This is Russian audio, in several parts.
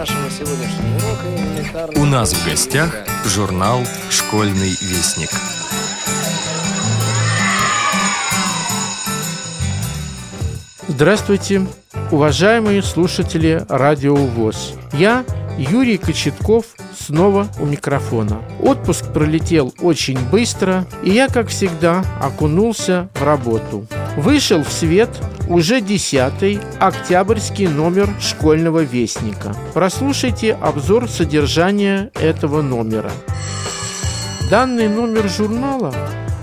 нашего сегодняшнего урока элементарно... У нас в гостях журнал «Школьный вестник». Здравствуйте, уважаемые слушатели Радио ВОЗ. Я Юрий Кочетков снова у микрофона. Отпуск пролетел очень быстро, и я, как всегда, окунулся в работу. Вышел в свет уже десятый октябрьский номер школьного вестника. Прослушайте обзор содержания этого номера. Данный номер журнала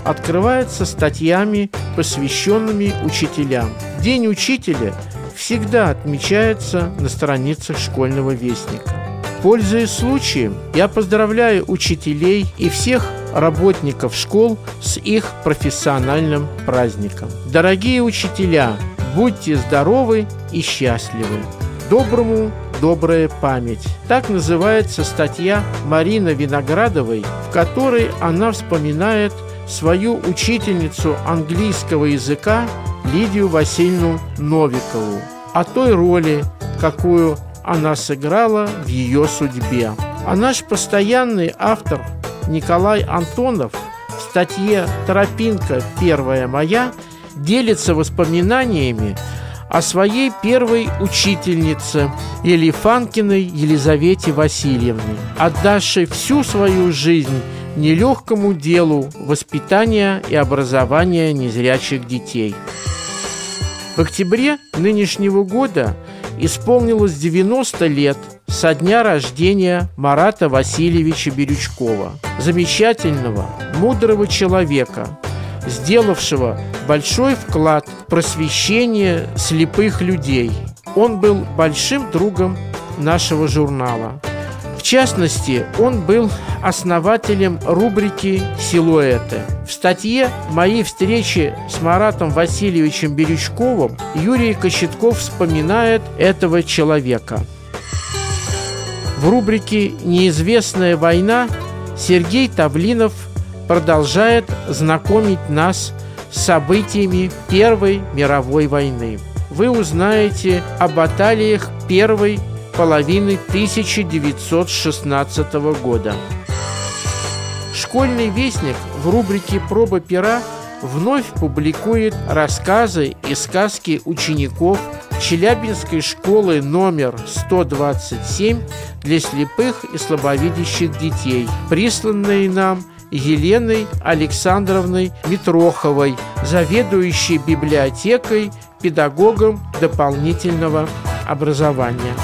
открывается статьями, посвященными учителям. День учителя всегда отмечается на страницах школьного вестника. Пользуясь случаем, я поздравляю учителей и всех работников школ с их профессиональным праздником. Дорогие учителя, будьте здоровы и счастливы. Доброму добрая память. Так называется статья Марины Виноградовой, в которой она вспоминает свою учительницу английского языка Лидию Васильевну Новикову о той роли, какую она сыграла в ее судьбе. А наш постоянный автор Николай Антонов в статье «Тропинка. Первая моя» делится воспоминаниями о своей первой учительнице Елифанкиной Елизавете Васильевне, отдавшей всю свою жизнь нелегкому делу воспитания и образования незрячих детей. В октябре нынешнего года исполнилось 90 лет со дня рождения Марата Васильевича Бирючкова, замечательного, мудрого человека, сделавшего большой вклад в просвещение слепых людей. Он был большим другом нашего журнала. В частности, он был основателем рубрики «Силуэты». В статье «Мои встречи с Маратом Васильевичем Берючковым» Юрий Кочетков вспоминает этого человека. В рубрике «Неизвестная война» Сергей Тавлинов продолжает знакомить нас с событиями Первой мировой войны. Вы узнаете о баталиях Первой половины 1916 года. Школьный вестник в рубрике «Проба пера» вновь публикует рассказы и сказки учеников Челябинской школы номер 127 для слепых и слабовидящих детей, присланные нам Еленой Александровной Митроховой, заведующей библиотекой, педагогом дополнительного образования.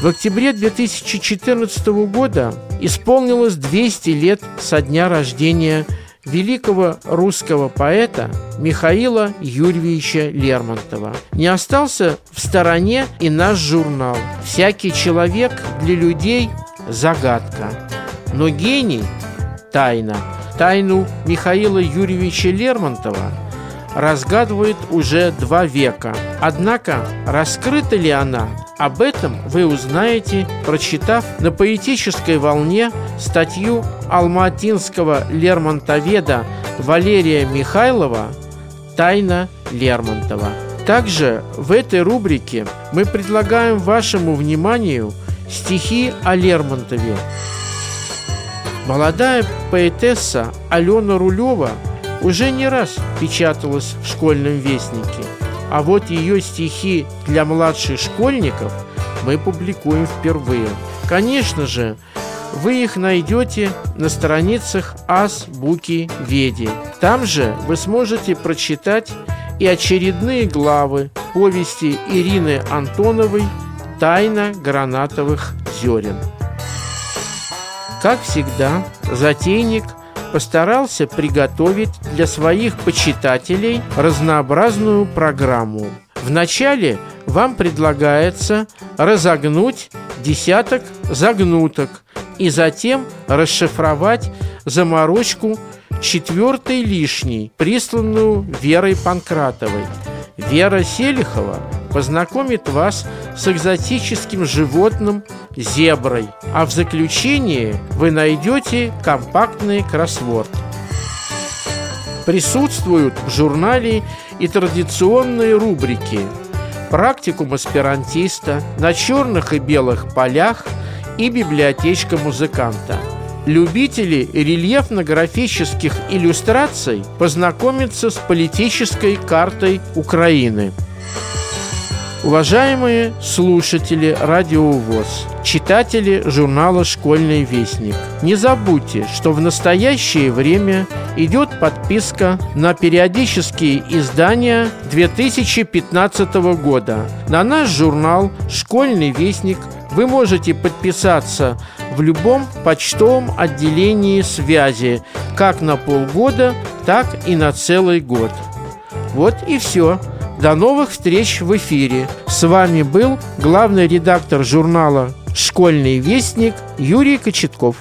В октябре 2014 года исполнилось 200 лет со дня рождения великого русского поэта Михаила Юрьевича Лермонтова. Не остался в стороне и наш журнал. Всякий человек для людей – загадка. Но гений – тайна. Тайну Михаила Юрьевича Лермонтова разгадывает уже два века. Однако раскрыта ли она об этом вы узнаете, прочитав на поэтической волне статью алматинского лермонтоведа Валерия Михайлова «Тайна Лермонтова». Также в этой рубрике мы предлагаем вашему вниманию стихи о Лермонтове. Молодая поэтесса Алена Рулева уже не раз печаталась в школьном вестнике – а вот ее стихи для младших школьников мы публикуем впервые. Конечно же, вы их найдете на страницах Азбуки Веди. Там же вы сможете прочитать и очередные главы повести Ирины Антоновой «Тайна гранатовых зерен». Как всегда, затейник постарался приготовить для своих почитателей разнообразную программу. Вначале вам предлагается разогнуть десяток загнуток и затем расшифровать заморочку четвертой лишней, присланную Верой Панкратовой. Вера Селихова познакомит вас с экзотическим животным зеброй, а в заключении вы найдете компактный кроссворд. Присутствуют в журнале и традиционные рубрики практикум аспирантиста на черных и белых полях и библиотечка музыканта. Любители рельефно-графических иллюстраций познакомятся с политической картой Украины – Уважаемые слушатели Радио ВОЗ, читатели журнала «Школьный вестник», не забудьте, что в настоящее время идет подписка на периодические издания 2015 года. На наш журнал «Школьный вестник» вы можете подписаться в любом почтовом отделении связи, как на полгода, так и на целый год. Вот и все. До новых встреч в эфире. С вами был главный редактор журнала «Школьный вестник» Юрий Кочетков.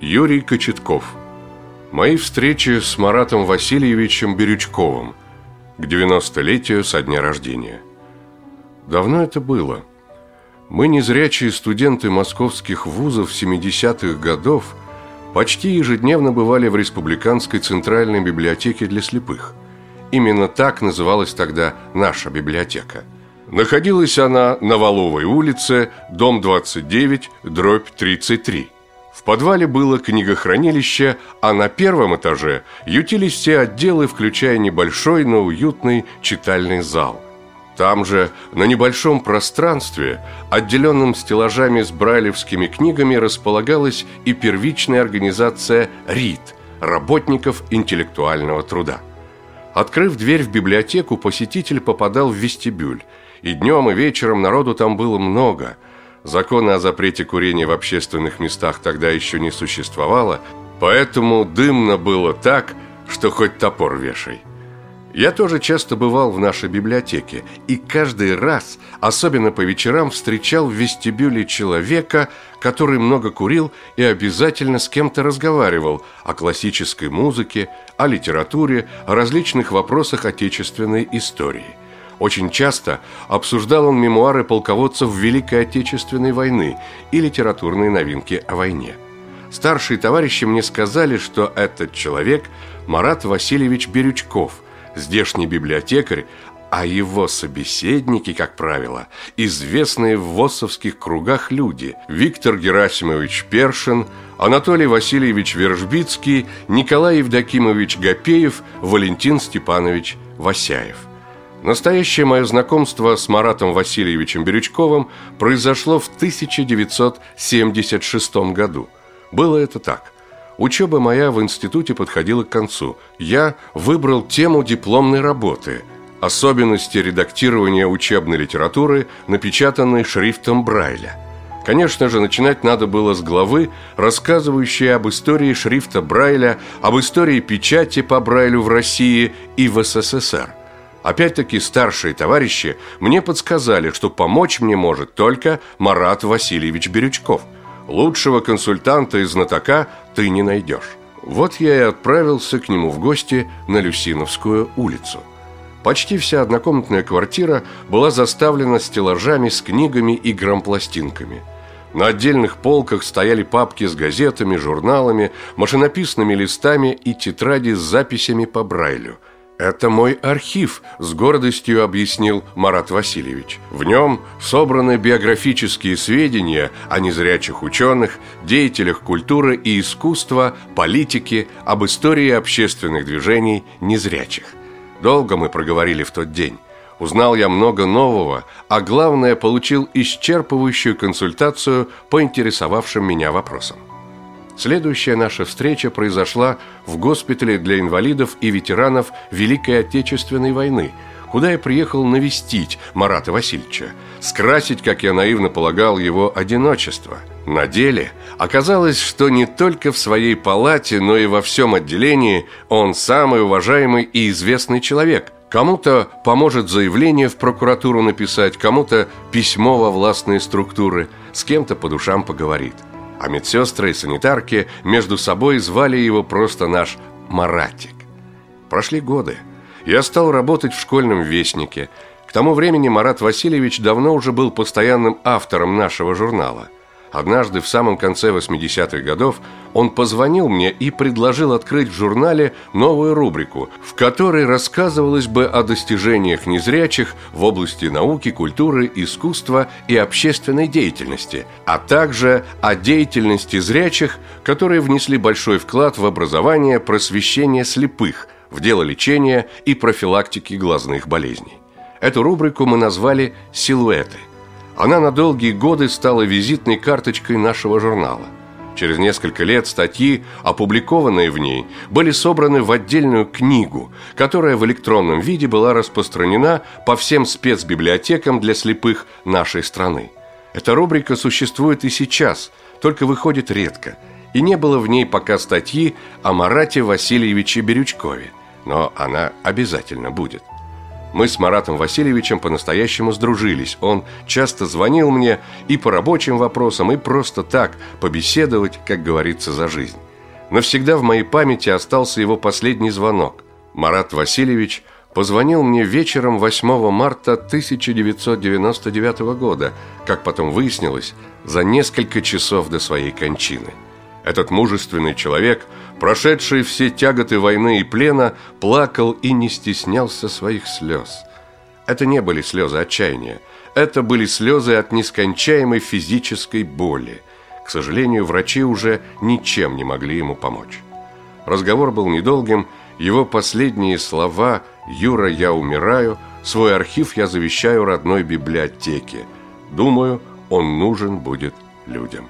Юрий Кочетков. Мои встречи с Маратом Васильевичем Бирючковым к 90-летию со дня рождения. Давно это было. Мы, незрячие студенты московских вузов 70-х годов – почти ежедневно бывали в Республиканской центральной библиотеке для слепых. Именно так называлась тогда наша библиотека. Находилась она на Воловой улице, дом 29, дробь 33. В подвале было книгохранилище, а на первом этаже ютились все отделы, включая небольшой, но уютный читальный зал. Там же, на небольшом пространстве, отделенном стеллажами с брайлевскими книгами, располагалась и первичная организация РИТ – работников интеллектуального труда. Открыв дверь в библиотеку, посетитель попадал в вестибюль. И днем, и вечером народу там было много. Закона о запрете курения в общественных местах тогда еще не существовало, поэтому дымно было так, что хоть топор вешай. Я тоже часто бывал в нашей библиотеке и каждый раз, особенно по вечерам, встречал в вестибюле человека, который много курил и обязательно с кем-то разговаривал о классической музыке, о литературе, о различных вопросах отечественной истории. Очень часто обсуждал он мемуары полководцев Великой Отечественной войны и литературные новинки о войне. Старшие товарищи мне сказали, что этот человек Марат Васильевич Бирючков – здешний библиотекарь, а его собеседники, как правило, известные в ВОСовских кругах люди Виктор Герасимович Першин, Анатолий Васильевич Вержбицкий, Николай Евдокимович Гапеев, Валентин Степанович Васяев. Настоящее мое знакомство с Маратом Васильевичем Бирючковым произошло в 1976 году. Было это так. Учеба моя в институте подходила к концу. Я выбрал тему дипломной работы – особенности редактирования учебной литературы, напечатанной шрифтом Брайля. Конечно же, начинать надо было с главы, рассказывающей об истории шрифта Брайля, об истории печати по Брайлю в России и в СССР. Опять-таки старшие товарищи мне подсказали, что помочь мне может только Марат Васильевич Бирючков – Лучшего консультанта и знатока ты не найдешь. Вот я и отправился к нему в гости на Люсиновскую улицу. Почти вся однокомнатная квартира была заставлена стеллажами с книгами и грампластинками. На отдельных полках стояли папки с газетами, журналами, машинописными листами и тетради с записями по Брайлю – «Это мой архив», – с гордостью объяснил Марат Васильевич. В нем собраны биографические сведения о незрячих ученых, деятелях культуры и искусства, политики, об истории общественных движений незрячих. Долго мы проговорили в тот день. Узнал я много нового, а главное, получил исчерпывающую консультацию по интересовавшим меня вопросам. Следующая наша встреча произошла в госпитале для инвалидов и ветеранов Великой Отечественной войны, куда я приехал навестить Марата Васильевича, скрасить, как я наивно полагал, его одиночество. На деле оказалось, что не только в своей палате, но и во всем отделении он самый уважаемый и известный человек. Кому-то поможет заявление в прокуратуру написать, кому-то письмо во властные структуры, с кем-то по душам поговорит а медсестры и санитарки между собой звали его просто наш Маратик. Прошли годы. Я стал работать в школьном вестнике. К тому времени Марат Васильевич давно уже был постоянным автором нашего журнала. Однажды в самом конце 80-х годов он позвонил мне и предложил открыть в журнале новую рубрику, в которой рассказывалось бы о достижениях незрячих в области науки, культуры, искусства и общественной деятельности, а также о деятельности зрячих, которые внесли большой вклад в образование просвещение слепых, в дело лечения и профилактики глазных болезней. Эту рубрику мы назвали «Силуэты». Она на долгие годы стала визитной карточкой нашего журнала. Через несколько лет статьи, опубликованные в ней, были собраны в отдельную книгу, которая в электронном виде была распространена по всем спецбиблиотекам для слепых нашей страны. Эта рубрика существует и сейчас, только выходит редко, и не было в ней пока статьи о Марате Васильевиче Бирючкове, но она обязательно будет – мы с Маратом Васильевичем по-настоящему сдружились. Он часто звонил мне и по рабочим вопросам, и просто так, побеседовать, как говорится, за жизнь. Навсегда в моей памяти остался его последний звонок. Марат Васильевич позвонил мне вечером 8 марта 1999 года, как потом выяснилось, за несколько часов до своей кончины. Этот мужественный человек, прошедший все тяготы войны и плена, плакал и не стеснялся своих слез. Это не были слезы отчаяния, это были слезы от нескончаемой физической боли. К сожалению, врачи уже ничем не могли ему помочь. Разговор был недолгим, его последние слова «Юра, я умираю», свой архив я завещаю родной библиотеке. Думаю, он нужен будет людям.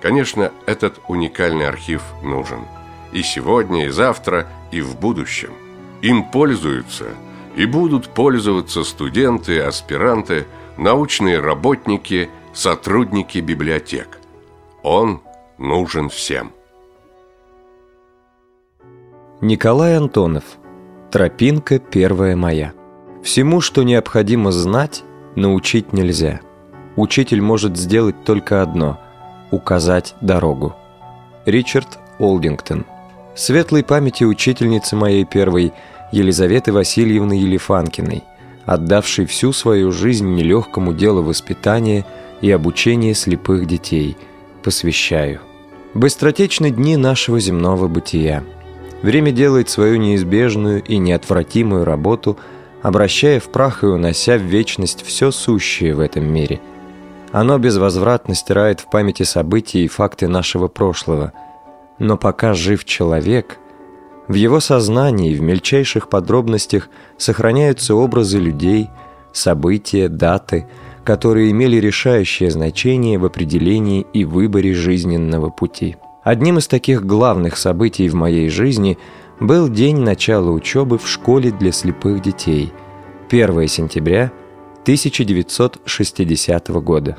Конечно, этот уникальный архив нужен. И сегодня, и завтра, и в будущем. Им пользуются и будут пользоваться студенты, аспиранты, научные работники, сотрудники библиотек. Он нужен всем. Николай Антонов. Тропинка первая моя. Всему, что необходимо знать, научить нельзя. Учитель может сделать только одно – указать дорогу. Ричард Олдингтон. Светлой памяти учительницы моей первой Елизаветы Васильевны Елефанкиной, отдавшей всю свою жизнь нелегкому делу воспитания и обучения слепых детей, посвящаю. Быстротечны дни нашего земного бытия. Время делает свою неизбежную и неотвратимую работу, обращая в прах и унося в вечность все сущее в этом мире – оно безвозвратно стирает в памяти события и факты нашего прошлого. Но пока жив человек, в его сознании в мельчайших подробностях сохраняются образы людей, события, даты, которые имели решающее значение в определении и выборе жизненного пути. Одним из таких главных событий в моей жизни был день начала учебы в школе для слепых детей, 1 сентября 1960 года.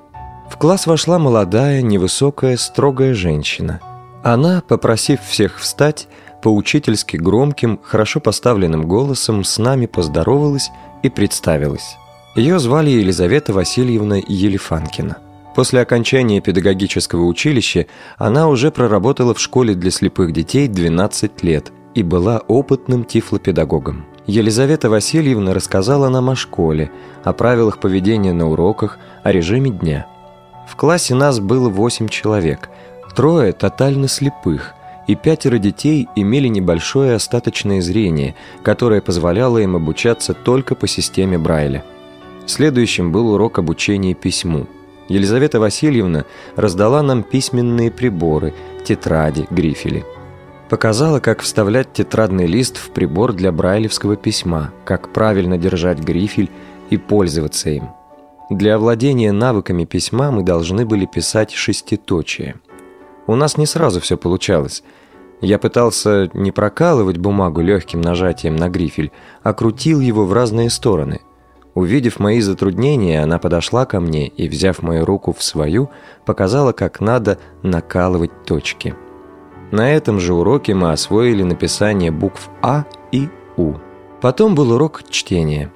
В класс вошла молодая, невысокая, строгая женщина. Она, попросив всех встать, поучительски громким, хорошо поставленным голосом с нами поздоровалась и представилась. Ее звали Елизавета Васильевна Елефанкина. После окончания педагогического училища она уже проработала в школе для слепых детей 12 лет и была опытным тифлопедагогом. Елизавета Васильевна рассказала нам о школе, о правилах поведения на уроках, о режиме дня. В классе нас было восемь человек, трое тотально слепых, и пятеро детей имели небольшое остаточное зрение, которое позволяло им обучаться только по системе Брайля. Следующим был урок обучения письму. Елизавета Васильевна раздала нам письменные приборы, тетради, грифели – Показала, как вставлять тетрадный лист в прибор для брайлевского письма, как правильно держать грифель и пользоваться им. Для овладения навыками письма мы должны были писать шеститочие. У нас не сразу все получалось. Я пытался не прокалывать бумагу легким нажатием на грифель, а крутил его в разные стороны. Увидев мои затруднения, она подошла ко мне и, взяв мою руку в свою, показала, как надо накалывать точки – на этом же уроке мы освоили написание букв А и У. Потом был урок чтения.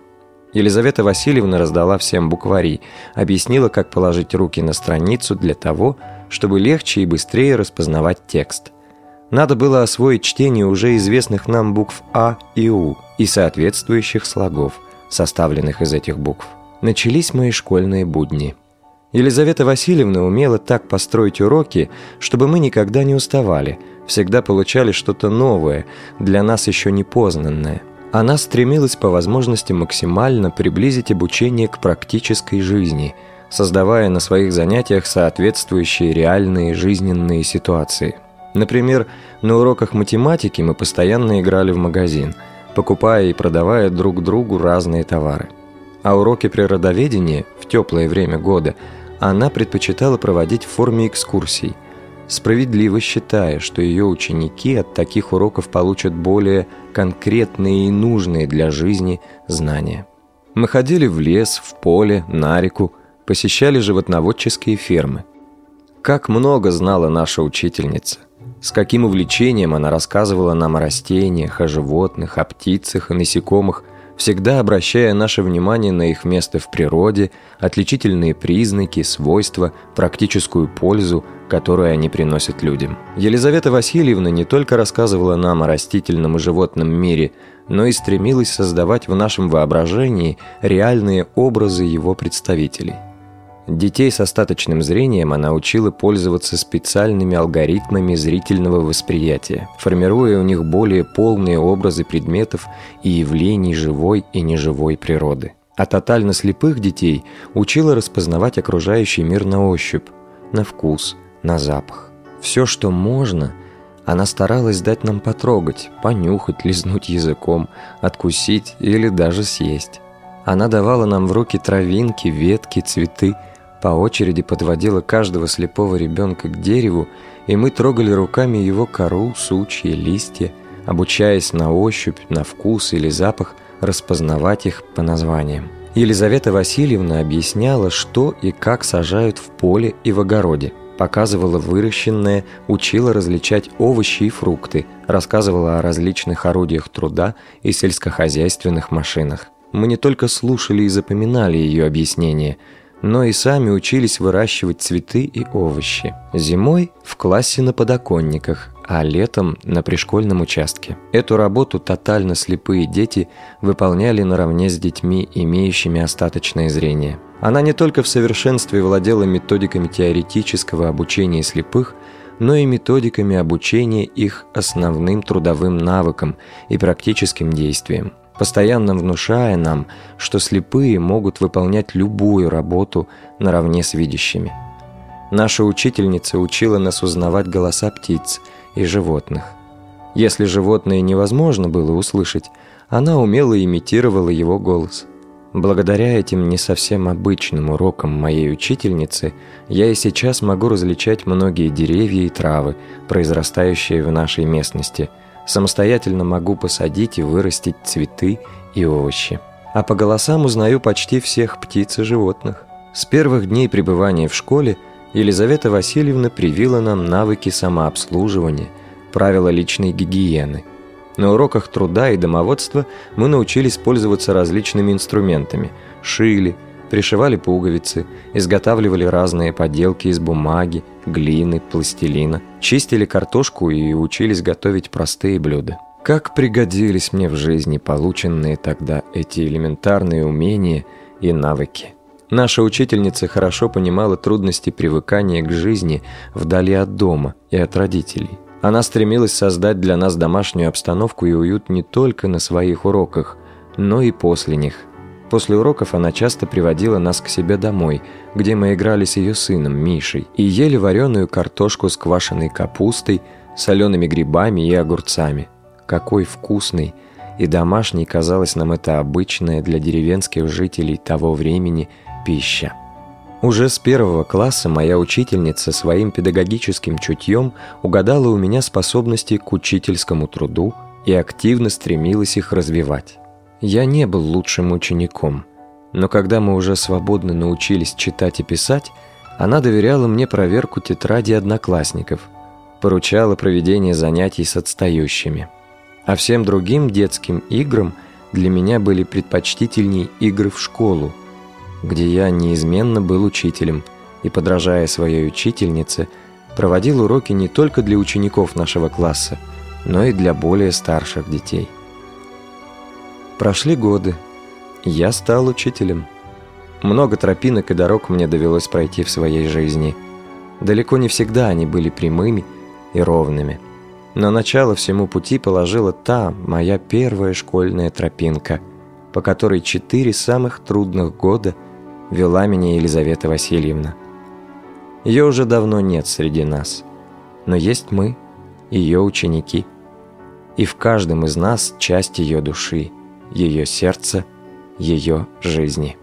Елизавета Васильевна раздала всем буквари, объяснила, как положить руки на страницу для того, чтобы легче и быстрее распознавать текст. Надо было освоить чтение уже известных нам букв А и У и соответствующих слогов, составленных из этих букв. Начались мои школьные будни. Елизавета Васильевна умела так построить уроки, чтобы мы никогда не уставали, всегда получали что-то новое, для нас еще не познанное. Она стремилась по возможности максимально приблизить обучение к практической жизни, создавая на своих занятиях соответствующие реальные жизненные ситуации. Например, на уроках математики мы постоянно играли в магазин, покупая и продавая друг другу разные товары. А уроки природоведения в теплое время года – она предпочитала проводить в форме экскурсий, справедливо считая, что ее ученики от таких уроков получат более конкретные и нужные для жизни знания. Мы ходили в лес, в поле, на реку, посещали животноводческие фермы. Как много знала наша учительница, с каким увлечением она рассказывала нам о растениях, о животных, о птицах и насекомых, всегда обращая наше внимание на их место в природе, отличительные признаки, свойства, практическую пользу, которую они приносят людям. Елизавета Васильевна не только рассказывала нам о растительном и животном мире, но и стремилась создавать в нашем воображении реальные образы его представителей – Детей с остаточным зрением она учила пользоваться специальными алгоритмами зрительного восприятия, формируя у них более полные образы предметов и явлений живой и неживой природы. А тотально слепых детей учила распознавать окружающий мир на ощупь, на вкус, на запах. Все, что можно, она старалась дать нам потрогать, понюхать, лизнуть языком, откусить или даже съесть. Она давала нам в руки травинки, ветки, цветы – по очереди подводила каждого слепого ребенка к дереву, и мы трогали руками его кору, сучья, листья, обучаясь на ощупь, на вкус или запах распознавать их по названиям. Елизавета Васильевна объясняла, что и как сажают в поле и в огороде, показывала выращенное, учила различать овощи и фрукты, рассказывала о различных орудиях труда и сельскохозяйственных машинах. Мы не только слушали и запоминали ее объяснения – но и сами учились выращивать цветы и овощи. Зимой в классе на подоконниках, а летом на пришкольном участке. Эту работу тотально слепые дети выполняли наравне с детьми, имеющими остаточное зрение. Она не только в совершенстве владела методиками теоретического обучения слепых, но и методиками обучения их основным трудовым навыкам и практическим действиям постоянно внушая нам, что слепые могут выполнять любую работу наравне с видящими. Наша учительница учила нас узнавать голоса птиц и животных. Если животное невозможно было услышать, она умело имитировала его голос. Благодаря этим не совсем обычным урокам моей учительницы я и сейчас могу различать многие деревья и травы, произрастающие в нашей местности – Самостоятельно могу посадить и вырастить цветы и овощи. А по голосам узнаю почти всех птиц и животных. С первых дней пребывания в школе Елизавета Васильевна привила нам навыки самообслуживания, правила личной гигиены. На уроках труда и домоводства мы научились пользоваться различными инструментами – шили, пришивали пуговицы, изготавливали разные поделки из бумаги, глины, пластилина, чистили картошку и учились готовить простые блюда. Как пригодились мне в жизни полученные тогда эти элементарные умения и навыки. Наша учительница хорошо понимала трудности привыкания к жизни вдали от дома и от родителей. Она стремилась создать для нас домашнюю обстановку и уют не только на своих уроках, но и после них – После уроков она часто приводила нас к себе домой, где мы играли с ее сыном Мишей и ели вареную картошку с квашеной капустой, солеными грибами и огурцами. Какой вкусный и домашней казалась нам эта обычная для деревенских жителей того времени пища. Уже с первого класса моя учительница своим педагогическим чутьем угадала у меня способности к учительскому труду и активно стремилась их развивать. Я не был лучшим учеником, но когда мы уже свободно научились читать и писать, она доверяла мне проверку тетради одноклассников, поручала проведение занятий с отстающими. А всем другим детским играм для меня были предпочтительней игры в школу, где я неизменно был учителем и, подражая своей учительнице, проводил уроки не только для учеников нашего класса, но и для более старших детей. Прошли годы. Я стал учителем. Много тропинок и дорог мне довелось пройти в своей жизни. Далеко не всегда они были прямыми и ровными. Но начало всему пути положила та, моя первая школьная тропинка, по которой четыре самых трудных года вела меня Елизавета Васильевна. Ее уже давно нет среди нас, но есть мы, ее ученики. И в каждом из нас часть ее души, ее сердца, ее жизни.